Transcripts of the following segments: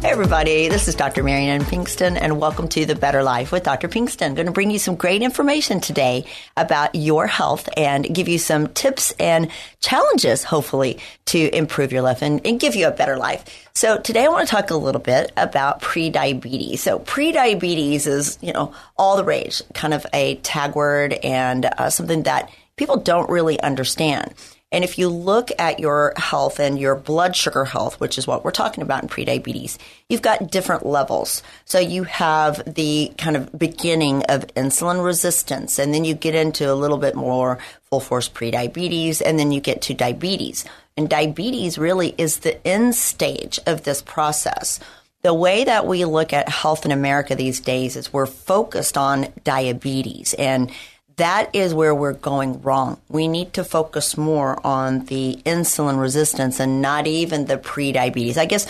Hey everybody, this is Dr. Marianne Pinkston and welcome to The Better Life with Dr. Pinkston. I'm going to bring you some great information today about your health and give you some tips and challenges, hopefully, to improve your life and, and give you a better life. So today I want to talk a little bit about prediabetes. So prediabetes is, you know, all the rage, kind of a tag word and uh, something that people don't really understand. And if you look at your health and your blood sugar health, which is what we're talking about in prediabetes, you've got different levels. So you have the kind of beginning of insulin resistance, and then you get into a little bit more full force prediabetes, and then you get to diabetes. And diabetes really is the end stage of this process. The way that we look at health in America these days is we're focused on diabetes and that is where we're going wrong. We need to focus more on the insulin resistance and not even the prediabetes. I guess,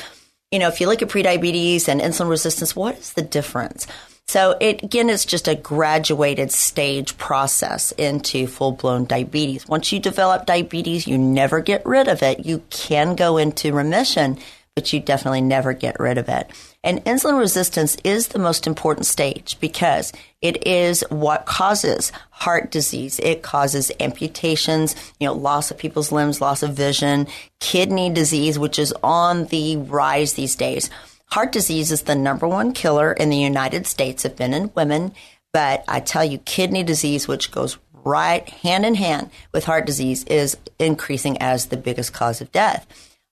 you know, if you look at prediabetes and insulin resistance, what is the difference? So it again it's just a graduated stage process into full blown diabetes. Once you develop diabetes, you never get rid of it. You can go into remission, but you definitely never get rid of it. And insulin resistance is the most important stage because it is what causes heart disease. It causes amputations, you know, loss of people's limbs, loss of vision, kidney disease, which is on the rise these days. Heart disease is the number one killer in the United States of men and women. But I tell you, kidney disease, which goes right hand in hand with heart disease, is increasing as the biggest cause of death.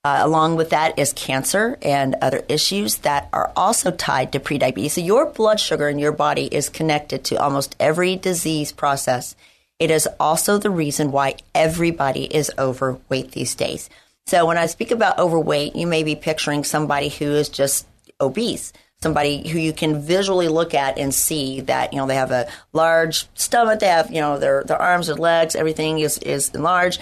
Uh, along with that is cancer and other issues that are also tied to prediabetes. So your blood sugar in your body is connected to almost every disease process. It is also the reason why everybody is overweight these days. So when I speak about overweight, you may be picturing somebody who is just obese somebody who you can visually look at and see that you know they have a large stomach they have you know their their arms and legs everything is is enlarged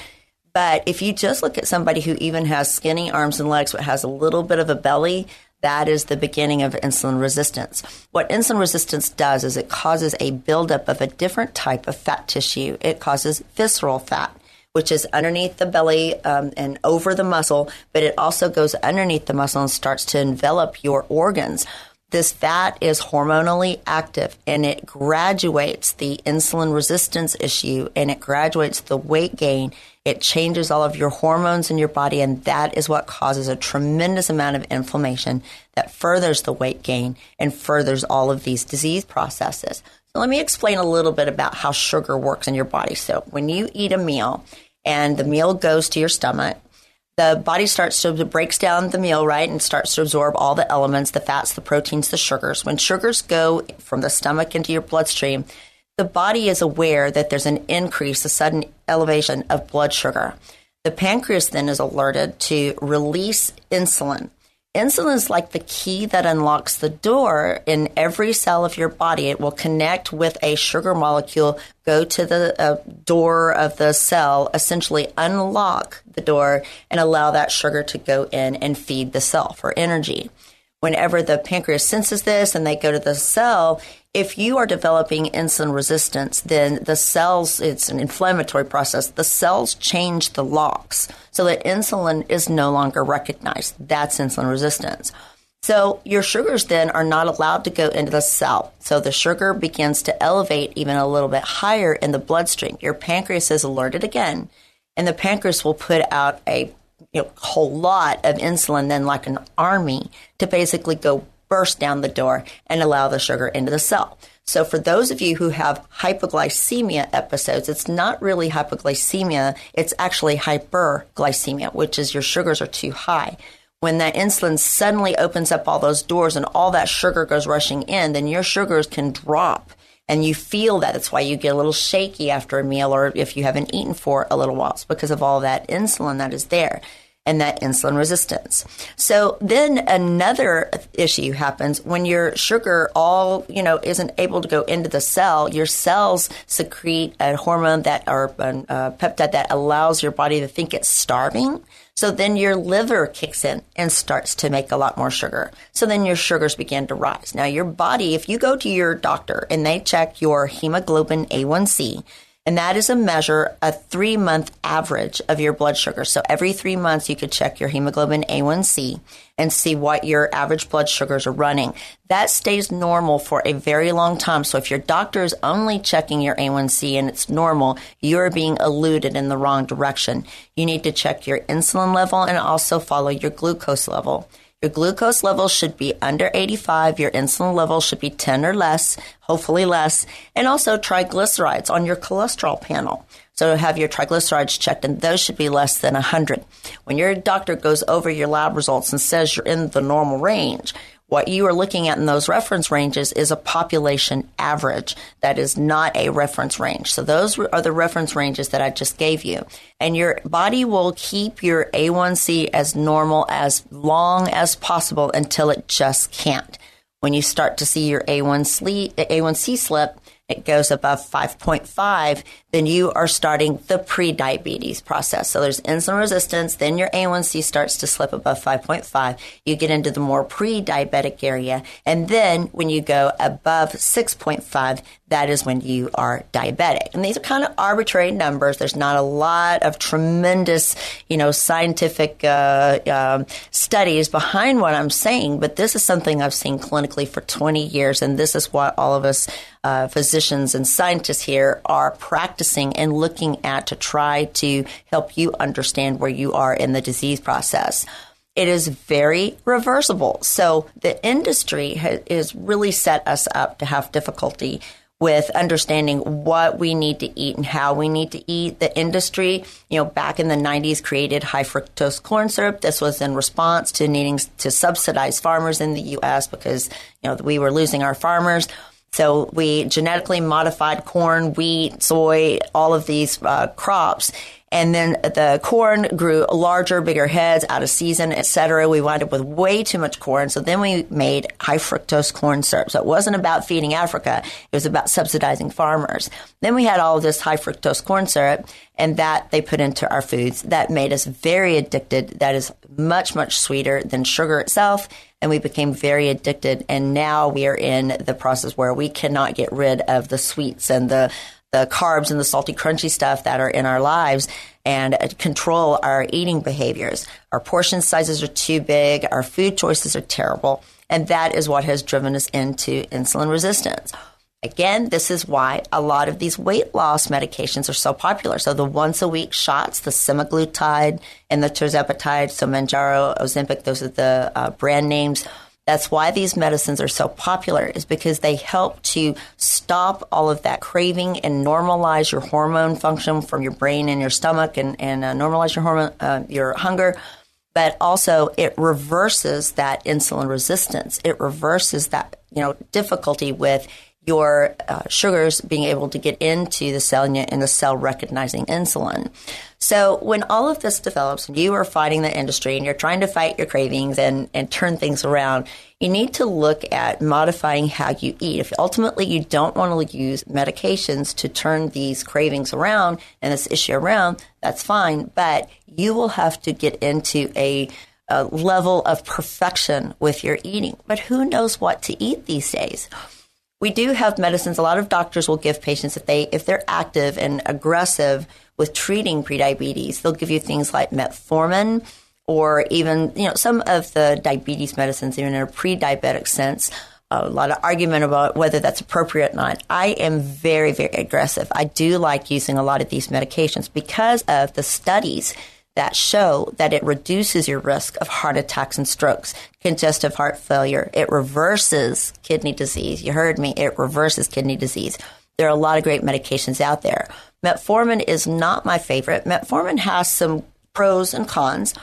but if you just look at somebody who even has skinny arms and legs, but has a little bit of a belly, that is the beginning of insulin resistance. What insulin resistance does is it causes a buildup of a different type of fat tissue. It causes visceral fat, which is underneath the belly um, and over the muscle, but it also goes underneath the muscle and starts to envelop your organs. This fat is hormonally active and it graduates the insulin resistance issue and it graduates the weight gain it changes all of your hormones in your body, and that is what causes a tremendous amount of inflammation that furthers the weight gain and furthers all of these disease processes. So, let me explain a little bit about how sugar works in your body. So, when you eat a meal and the meal goes to your stomach, the body starts to breaks down the meal right and starts to absorb all the elements the fats the proteins the sugars when sugars go from the stomach into your bloodstream the body is aware that there's an increase, a sudden elevation of blood sugar. The pancreas then is alerted to release insulin. Insulin is like the key that unlocks the door in every cell of your body. It will connect with a sugar molecule, go to the uh, door of the cell, essentially unlock the door, and allow that sugar to go in and feed the cell for energy. Whenever the pancreas senses this and they go to the cell, if you are developing insulin resistance, then the cells, it's an inflammatory process. The cells change the locks so that insulin is no longer recognized. That's insulin resistance. So your sugars then are not allowed to go into the cell. So the sugar begins to elevate even a little bit higher in the bloodstream. Your pancreas is alerted again, and the pancreas will put out a you know, whole lot of insulin, then like an army, to basically go burst down the door and allow the sugar into the cell. So for those of you who have hypoglycemia episodes, it's not really hypoglycemia, it's actually hyperglycemia, which is your sugars are too high. When that insulin suddenly opens up all those doors and all that sugar goes rushing in, then your sugars can drop and you feel that. That's why you get a little shaky after a meal or if you haven't eaten for a little while. It's because of all that insulin that is there and that insulin resistance. So then another issue happens when your sugar all, you know, isn't able to go into the cell, your cells secrete a hormone that or a uh, peptide that allows your body to think it's starving. So then your liver kicks in and starts to make a lot more sugar. So then your sugars begin to rise. Now your body, if you go to your doctor and they check your hemoglobin A1C, and that is a measure, a three month average of your blood sugar. So every three months, you could check your hemoglobin A1C and see what your average blood sugars are running. That stays normal for a very long time. So if your doctor is only checking your A1C and it's normal, you're being eluded in the wrong direction. You need to check your insulin level and also follow your glucose level. Your glucose level should be under 85. Your insulin level should be 10 or less, hopefully less. And also triglycerides on your cholesterol panel. So have your triglycerides checked and those should be less than 100. When your doctor goes over your lab results and says you're in the normal range, what you are looking at in those reference ranges is a population average. That is not a reference range. So those are the reference ranges that I just gave you. And your body will keep your A1C as normal as long as possible until it just can't. When you start to see your A1C, A1C slip, it goes above 5.5, then you are starting the pre-diabetes process. So there's insulin resistance, then your A1C starts to slip above 5.5. You get into the more pre-diabetic area. And then when you go above 6.5, that is when you are diabetic. And these are kind of arbitrary numbers. There's not a lot of tremendous, you know, scientific uh, uh, studies behind what I'm saying, but this is something I've seen clinically for 20 years, and this is what all of us uh, physicians and scientists here are practicing and looking at to try to help you understand where you are in the disease process it is very reversible. So the industry has really set us up to have difficulty with understanding what we need to eat and how we need to eat. The industry, you know, back in the 90s created high fructose corn syrup. This was in response to needing to subsidize farmers in the U.S. because, you know, we were losing our farmers. So we genetically modified corn, wheat, soy, all of these uh, crops and then the corn grew larger, bigger heads out of season, etc. We wound up with way too much corn. So then we made high fructose corn syrup. So it wasn't about feeding Africa. It was about subsidizing farmers. Then we had all this high fructose corn syrup and that they put into our foods that made us very addicted. That is much, much sweeter than sugar itself. And we became very addicted. And now we are in the process where we cannot get rid of the sweets and the the carbs and the salty, crunchy stuff that are in our lives and control our eating behaviors. Our portion sizes are too big. Our food choices are terrible. And that is what has driven us into insulin resistance. Again, this is why a lot of these weight loss medications are so popular. So the once a week shots, the semaglutide and the tirzepatide, so Mounjaro, Ozempic, those are the uh, brand names that's why these medicines are so popular is because they help to stop all of that craving and normalize your hormone function from your brain and your stomach and, and uh, normalize your hormone, uh, your hunger. But also it reverses that insulin resistance. It reverses that, you know, difficulty with your uh, sugars being able to get into the cell and the cell recognizing insulin. So when all of this develops you are fighting the industry and you're trying to fight your cravings and, and turn things around, you need to look at modifying how you eat. If ultimately you don't want to use medications to turn these cravings around and this issue around, that's fine. But you will have to get into a a level of perfection with your eating. But who knows what to eat these days? We do have medicines. A lot of doctors will give patients if they if they're active and aggressive with treating prediabetes, they'll give you things like metformin or even you know some of the diabetes medicines even in a pre-diabetic sense. A lot of argument about whether that's appropriate or not. I am very very aggressive. I do like using a lot of these medications because of the studies that show that it reduces your risk of heart attacks and strokes, congestive heart failure. It reverses kidney disease. You heard me. It reverses kidney disease. There are a lot of great medications out there. Metformin is not my favorite. Metformin has some pros and cons.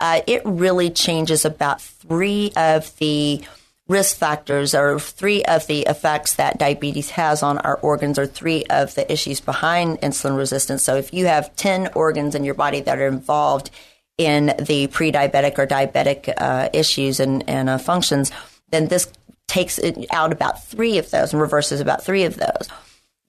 Uh, it really changes about three of the risk factors or three of the effects that diabetes has on our organs or three of the issues behind insulin resistance. So if you have 10 organs in your body that are involved in the pre-diabetic or diabetic uh, issues and, and uh, functions, then this takes out about three of those and reverses about three of those.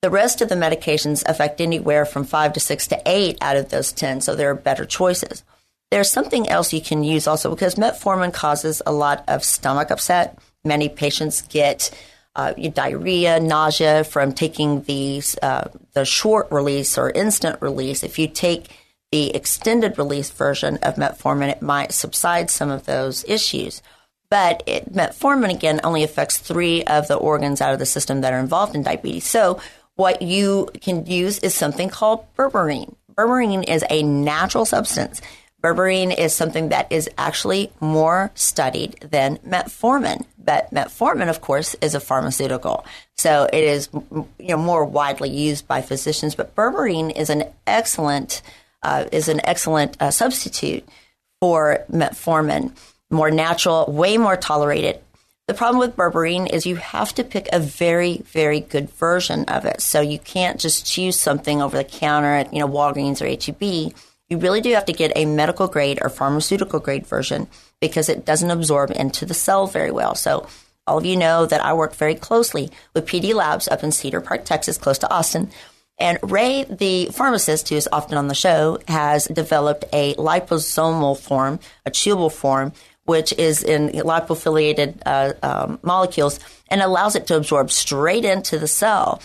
The rest of the medications affect anywhere from five to six to eight out of those 10, so there are better choices. There's something else you can use also because metformin causes a lot of stomach upset. Many patients get uh, diarrhea, nausea from taking these uh, the short release or instant release. If you take the extended release version of metformin, it might subside some of those issues. But it, metformin again only affects three of the organs out of the system that are involved in diabetes. So what you can use is something called berberine. Berberine is a natural substance Berberine is something that is actually more studied than metformin. But metformin, of course, is a pharmaceutical. So it is you know, more widely used by physicians. But berberine is an excellent, uh, is an excellent uh, substitute for metformin. More natural, way more tolerated. The problem with berberine is you have to pick a very, very good version of it. So you can't just choose something over the counter at, you know, Walgreens or HEB you really do have to get a medical grade or pharmaceutical grade version because it doesn't absorb into the cell very well. So all of you know that I work very closely with PD Labs up in Cedar Park, Texas, close to Austin. And Ray, the pharmacist who is often on the show, has developed a liposomal form, a chewable form, which is in lipophiliated uh, um, molecules and allows it to absorb straight into the cell.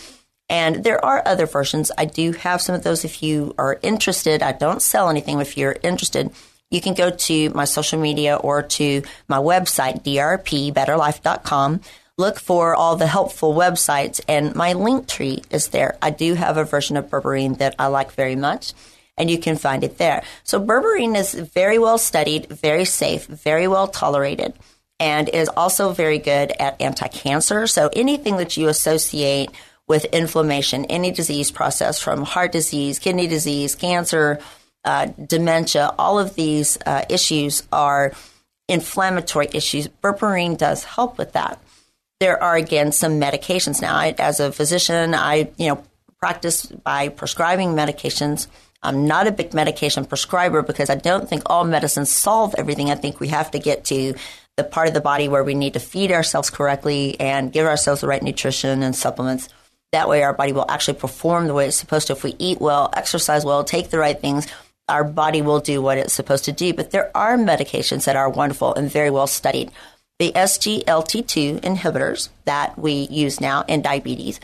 And there are other versions. I do have some of those if you are interested. I don't sell anything. If you're interested, you can go to my social media or to my website, drpbetterlife.com. Look for all the helpful websites, and my link tree is there. I do have a version of berberine that I like very much, and you can find it there. So, berberine is very well studied, very safe, very well tolerated, and is also very good at anti cancer. So, anything that you associate with inflammation, any disease process from heart disease, kidney disease, cancer, uh, dementia, all of these uh, issues are inflammatory issues. Berberine does help with that. There are again some medications now. I, as a physician, I you know practice by prescribing medications. I'm not a big medication prescriber because I don't think all medicines solve everything. I think we have to get to the part of the body where we need to feed ourselves correctly and give ourselves the right nutrition and supplements that way, our body will actually perform the way it's supposed to. If we eat well, exercise well, take the right things, our body will do what it's supposed to do. But there are medications that are wonderful and very well studied. The SGLT2 inhibitors that we use now in diabetes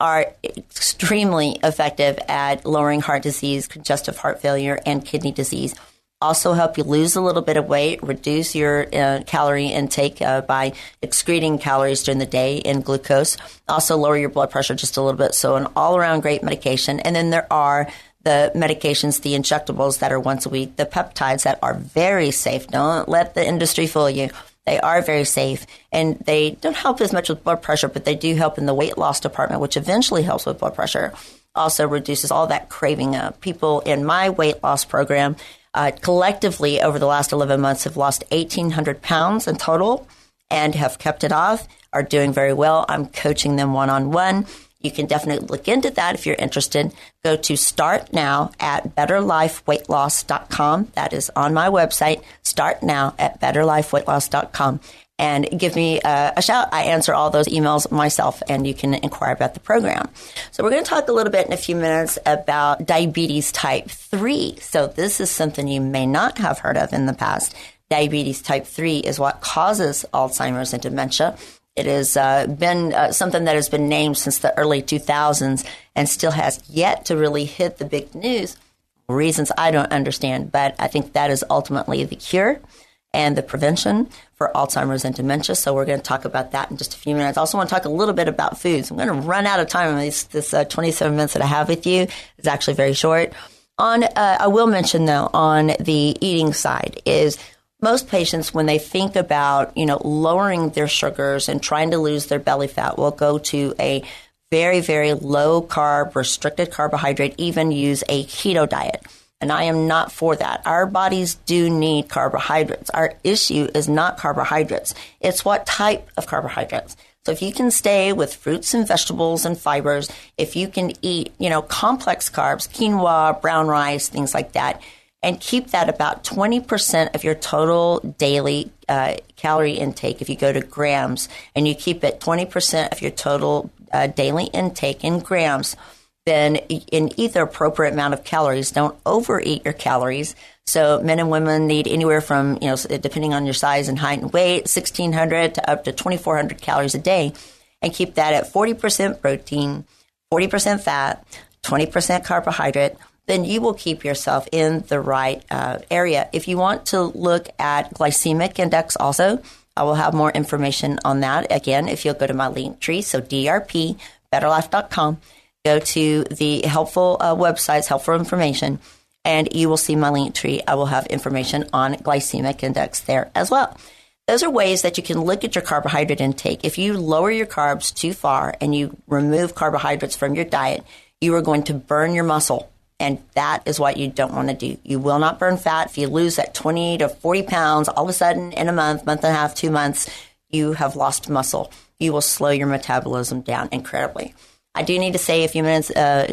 are extremely effective at lowering heart disease, congestive heart failure, and kidney disease also help you lose a little bit of weight, reduce your uh, calorie intake uh, by excreting calories during the day in glucose, also lower your blood pressure just a little bit. So, an all around great medication. And then there are the medications, the injectables that are once a week, the peptides that are very safe. Don't let the industry fool you. They are very safe and they don't help as much with blood pressure, but they do help in the weight loss department, which eventually helps with blood pressure. Also reduces all that craving. Uh, people in my weight loss program uh, collectively over the last 11 months have lost 1,800 pounds in total and have kept it off, are doing very well. I'm coaching them one on one. You can definitely look into that if you're interested. Go to start now at betterlifeweightloss.com. That is on my website. Start now at betterlifeweightloss.com and give me a, a, shout. I answer all those emails myself, and you can inquire about the program. So, we're going to talk a little bit in a few minutes about diabetes type 3. So, this is something you may not have heard of in the past. Diabetes type 3 is what causes Alzheimer's and dementia. It has uh, been uh, something that has been named since the early 2000s and still has yet to really hit the big news. Reasons I don't understand, but I think that is ultimately the cure and the prevention for Alzheimer's and dementia. So we're going to talk about that in just a few minutes. I also want to talk a little bit about foods. I'm going to run out of time. This, this uh, 27 minutes that I have with you is actually very short. On, uh, I will mention though, on the eating side is most patients when they think about you know lowering their sugars and trying to lose their belly fat will go to a very very low carb restricted carbohydrate even use a keto diet and I am not for that. Our bodies do need carbohydrates. Our issue is not carbohydrates. It's what type of carbohydrates. So if you can stay with fruits and vegetables and fibers, if you can eat, you know, complex carbs, quinoa, brown rice, things like that, and keep that about 20% of your total daily uh, calorie intake. If you go to grams and you keep it 20% of your total uh, daily intake in grams, then in either appropriate amount of calories. Don't overeat your calories. So men and women need anywhere from, you know, depending on your size and height and weight, 1600 to up to 2400 calories a day and keep that at 40% protein, 40% fat, 20% carbohydrate, then you will keep yourself in the right uh, area. If you want to look at glycemic index also, I will have more information on that. Again, if you'll go to my link tree, so DRP, betterlife.com, go to the helpful uh, websites, helpful information, and you will see my link tree. I will have information on glycemic index there as well. Those are ways that you can look at your carbohydrate intake. If you lower your carbs too far and you remove carbohydrates from your diet, you are going to burn your muscle. And that is what you don't want to do. You will not burn fat. If you lose that 20 to 40 pounds all of a sudden in a month, month and a half, two months, you have lost muscle. You will slow your metabolism down incredibly. I do need to say a few minutes, uh,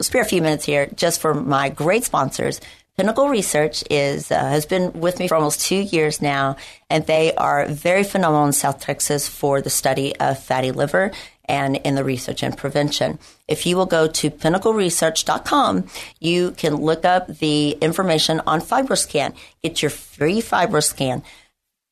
spare a few minutes here just for my great sponsors. Pinnacle Research is uh, has been with me for almost two years now, and they are very phenomenal in South Texas for the study of fatty liver and in the research and prevention. If you will go to pinnacleresearch.com, you can look up the information on FibroScan. Get your free FibroScan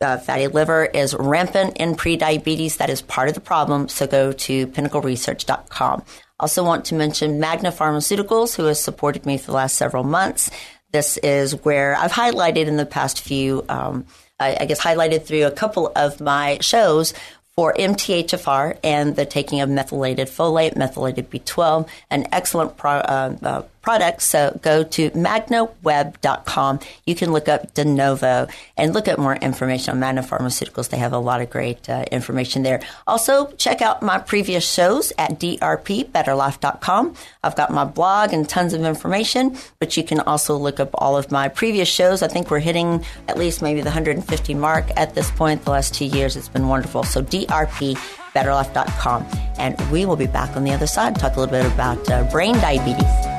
uh, fatty liver is rampant in prediabetes. That is part of the problem. So go to pinnacleresearch.com. Also want to mention Magna Pharmaceuticals, who has supported me for the last several months. This is where I've highlighted in the past few, um, I, I guess highlighted through a couple of my shows for MTHFR and the taking of methylated folate, methylated B12, an excellent pro, uh, uh, product. So go to magnaweb.com. You can look up DeNovo and look at more information on Magna Pharmaceuticals. They have a lot of great uh, information there. Also, check out my previous shows at drpbetterlife.com. I've got my blog and tons of information, but you can also look up all of my previous shows. I think we're hitting at least maybe the 150 mark at this point. The last two years, it's been wonderful. So drpbetterlife.com. And we will be back on the other side, talk a little bit about uh, brain diabetes.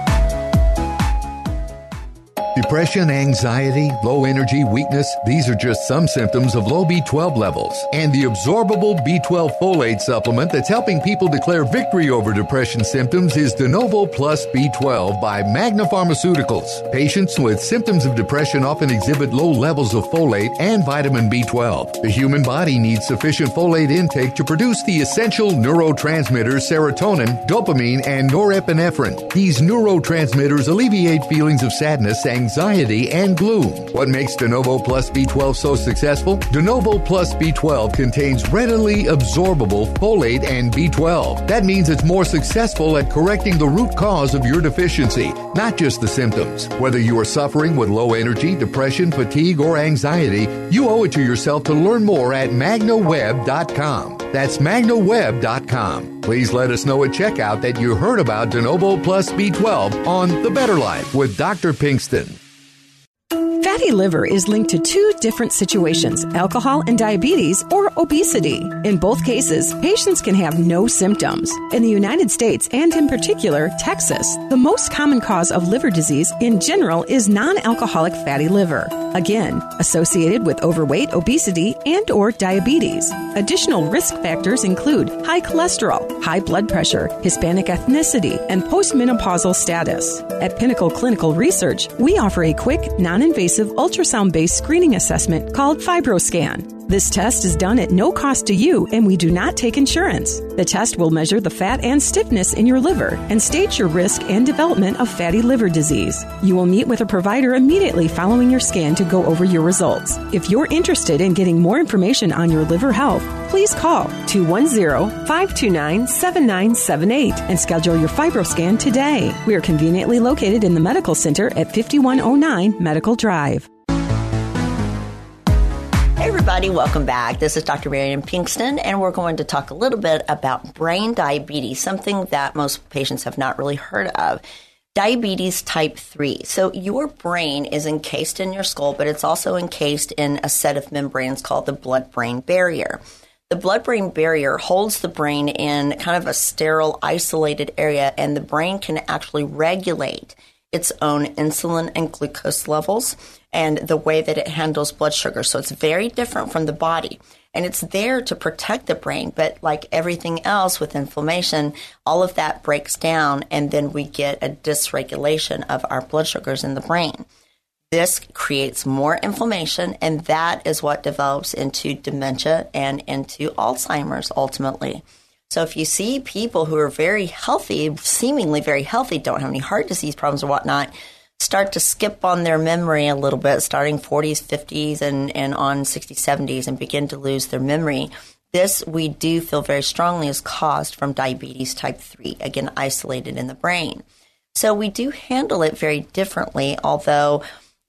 Depression, anxiety, low energy, weakness, these are just some symptoms of low B12 levels. And the absorbable B12 folate supplement that's helping people declare victory over depression symptoms is DeNovo Plus B12 by Magna Pharmaceuticals. Patients with symptoms of depression often exhibit low levels of folate and vitamin B12. The human body needs sufficient folate intake to produce the essential neurotransmitters serotonin, dopamine, and norepinephrine. These neurotransmitters alleviate feelings of sadness, anxiety, anxiety, and gloom. What makes DeNovo Plus B12 so successful? DeNovo Plus B12 contains readily absorbable folate and B12. That means it's more successful at correcting the root cause of your deficiency, not just the symptoms. Whether you are suffering with low energy, depression, fatigue, or anxiety, you owe it to yourself to learn more at magnaweb.com. That's magnaweb.com. Please let us know at checkout that you heard about DeNovo Plus B12 on The Better Life with Dr. Pinkston. Fatty liver is linked to two different situations alcohol and diabetes or obesity. In both cases, patients can have no symptoms. In the United States, and in particular, Texas, the most common cause of liver disease in general is non alcoholic fatty liver. Again, associated with overweight, obesity, and or diabetes. Additional risk factors include high cholesterol, high blood pressure, Hispanic ethnicity, and postmenopausal status. At Pinnacle Clinical Research, we offer a quick, non ultrasound based screening assessment called FibroScan. This test is done at no cost to you, and we do not take insurance. The test will measure the fat and stiffness in your liver and state your risk and development of fatty liver disease. You will meet with a provider immediately following your scan to go over your results. If you're interested in getting more information on your liver health, please call 210 529 7978 and schedule your fibroscan today. We are conveniently located in the medical center at 5109 Medical Drive. Everybody, welcome back. This is Dr. Marianne Pinkston, and we're going to talk a little bit about brain diabetes, something that most patients have not really heard of. Diabetes type 3. So, your brain is encased in your skull, but it's also encased in a set of membranes called the blood brain barrier. The blood brain barrier holds the brain in kind of a sterile, isolated area, and the brain can actually regulate its own insulin and glucose levels and the way that it handles blood sugar. So it's very different from the body. And it's there to protect the brain. But like everything else with inflammation, all of that breaks down and then we get a dysregulation of our blood sugars in the brain. This creates more inflammation, and that is what develops into dementia and into Alzheimer's ultimately. So if you see people who are very healthy, seemingly very healthy, don't have any heart disease problems or whatnot, start to skip on their memory a little bit, starting 40s, 50s, and, and on 60s, 70s, and begin to lose their memory. This we do feel very strongly is caused from diabetes type 3, again, isolated in the brain. So we do handle it very differently, although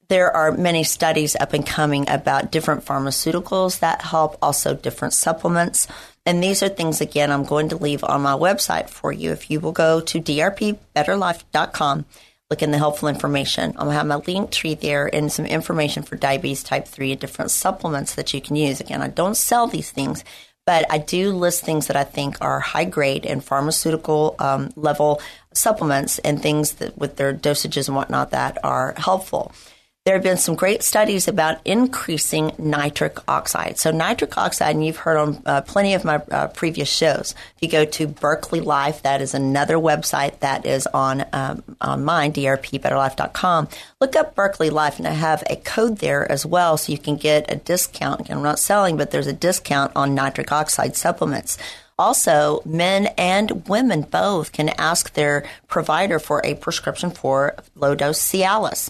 there are many studies up and coming about different pharmaceuticals that help, also different supplements. And these are things, again, I'm going to leave on my website for you. If you will go to drpbetterlife.com, look in the helpful information. I'll have my link tree there and some information for diabetes type 3 and different supplements that you can use. Again, I don't sell these things, but I do list things that I think are high grade and pharmaceutical um, level supplements and things that with their dosages and whatnot that are helpful there have been some great studies about increasing nitric oxide. So, nitric oxide, and you've heard on uh, plenty of my uh, previous shows. If you go to Berkeley Life, that is another website that is on um, on mine, drpbetterlife.com. Look up Berkeley Life, and I have a code there as well, so you can get a discount. I'm not selling, but there's a discount on nitric oxide supplements. Also, men and women both can ask their provider for a prescription for low dose Cialis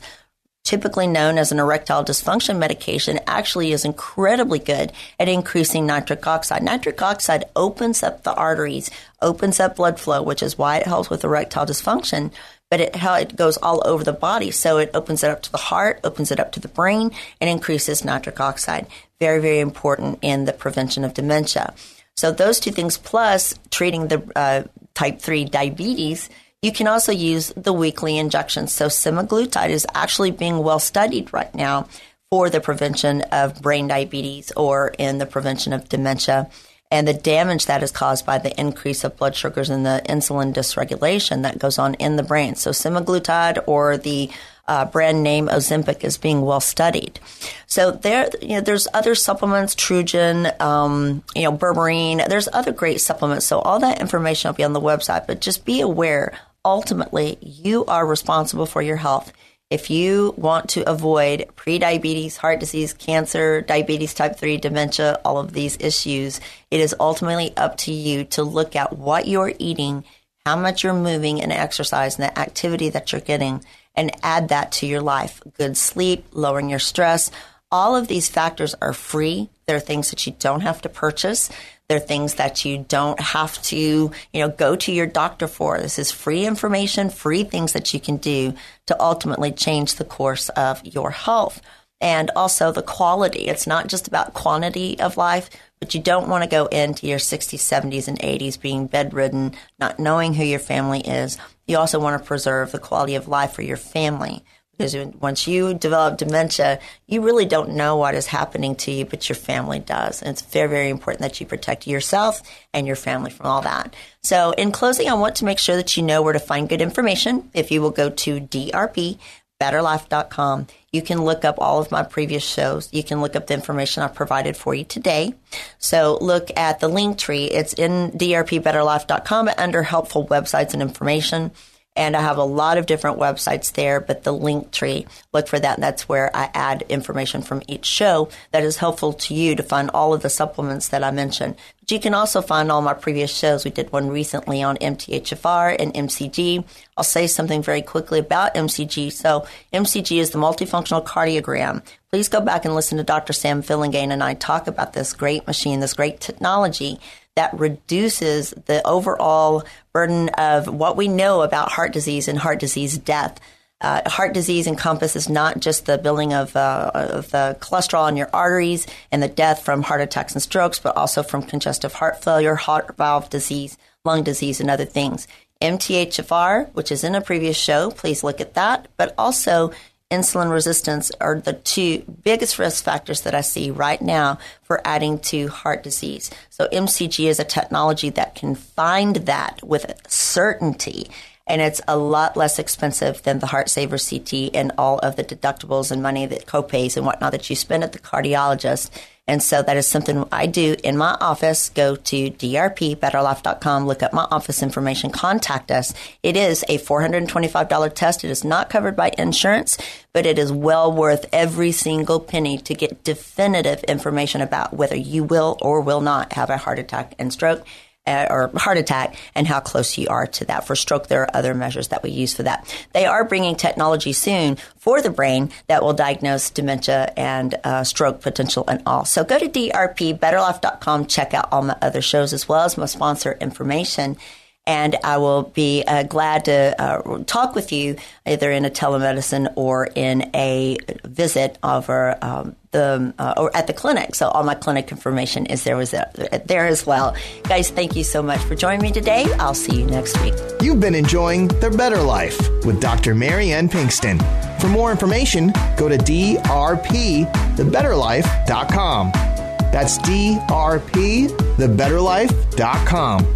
typically known as an erectile dysfunction medication, actually is incredibly good at increasing nitric oxide. Nitric oxide opens up the arteries, opens up blood flow, which is why it helps with erectile dysfunction. But it, it goes all over the body. So it opens it up to the heart, opens it up to the brain, and increases nitric oxide. Very, very important in the prevention of dementia. So those two things plus treating the uh, type 3 diabetes you can also use the weekly injections. So semaglutide is actually being well studied right now for the prevention of brain diabetes or in the prevention of dementia and the damage that is caused by the increase of blood sugars and the insulin dysregulation that goes on in the brain. So semaglutide or the uh, brand name Ozempic is being well studied. So there, you know, there's other supplements, Trugen, um, you know, berberine. There's other great supplements. So all that information will be on the website. But just be aware. Ultimately, you are responsible for your health. If you want to avoid prediabetes, heart disease, cancer, diabetes type 3, dementia, all of these issues, it is ultimately up to you to look at what you're eating, how much you're moving and exercise, and the activity that you're getting, and add that to your life. Good sleep, lowering your stress. All of these factors are free. They're things that you don't have to purchase. They're things that you don't have to, you know, go to your doctor for. This is free information, free things that you can do to ultimately change the course of your health. And also the quality. It's not just about quantity of life, but you don't want to go into your 60s, 70s, and 80s being bedridden, not knowing who your family is. You also want to preserve the quality of life for your family. Because once you develop dementia, you really don't know what is happening to you, but your family does. And it's very, very important that you protect yourself and your family from all that. So, in closing, I want to make sure that you know where to find good information. If you will go to DRP, betterlife.com. You can look up all of my previous shows. You can look up the information I've provided for you today. So look at the link tree. It's in drpbetterlife.com under helpful websites and information. And I have a lot of different websites there, but the link tree, look for that. And that's where I add information from each show that is helpful to you to find all of the supplements that I mentioned. But you can also find all my previous shows. We did one recently on MTHFR and MCG. I'll say something very quickly about MCG. So MCG is the multifunctional cardiogram. Please go back and listen to Dr. Sam Fillingain and I talk about this great machine, this great technology that reduces the overall burden of what we know about heart disease and heart disease death. Uh, heart disease encompasses not just the building of, uh, of the cholesterol in your arteries and the death from heart attacks and strokes, but also from congestive heart failure, heart valve disease, lung disease, and other things. MTHFR, which is in a previous show, please look at that, but also insulin resistance are the two biggest risk factors that I see right now for adding to heart disease. So MCG is a technology that can find that with certainty. And it's a lot less expensive than the Heart Saver CT and all of the deductibles and money that copays and whatnot that you spend at the cardiologist. And so that is something I do in my office. Go to drpbetterlife.com, look up my office information, contact us. It is a $425 test. It is not covered by insurance, but it is well worth every single penny to get definitive information about whether you will or will not have a heart attack and stroke or heart attack and how close you are to that. For stroke, there are other measures that we use for that. They are bringing technology soon for the brain that will diagnose dementia and uh, stroke potential and all. So go to drpbetterlife.com, check out all my other shows as well as my sponsor information and I will be uh, glad to uh, talk with you either in a telemedicine or in a visit over um, the uh, or at the clinic. So all my clinic information is there was uh, there as well. Guys, thank you so much for joining me today. I'll see you next week. You've been enjoying The Better Life with Dr. Marianne Pinkston. For more information, go to drpthebetterlife.com. That's drpthebetterlife.com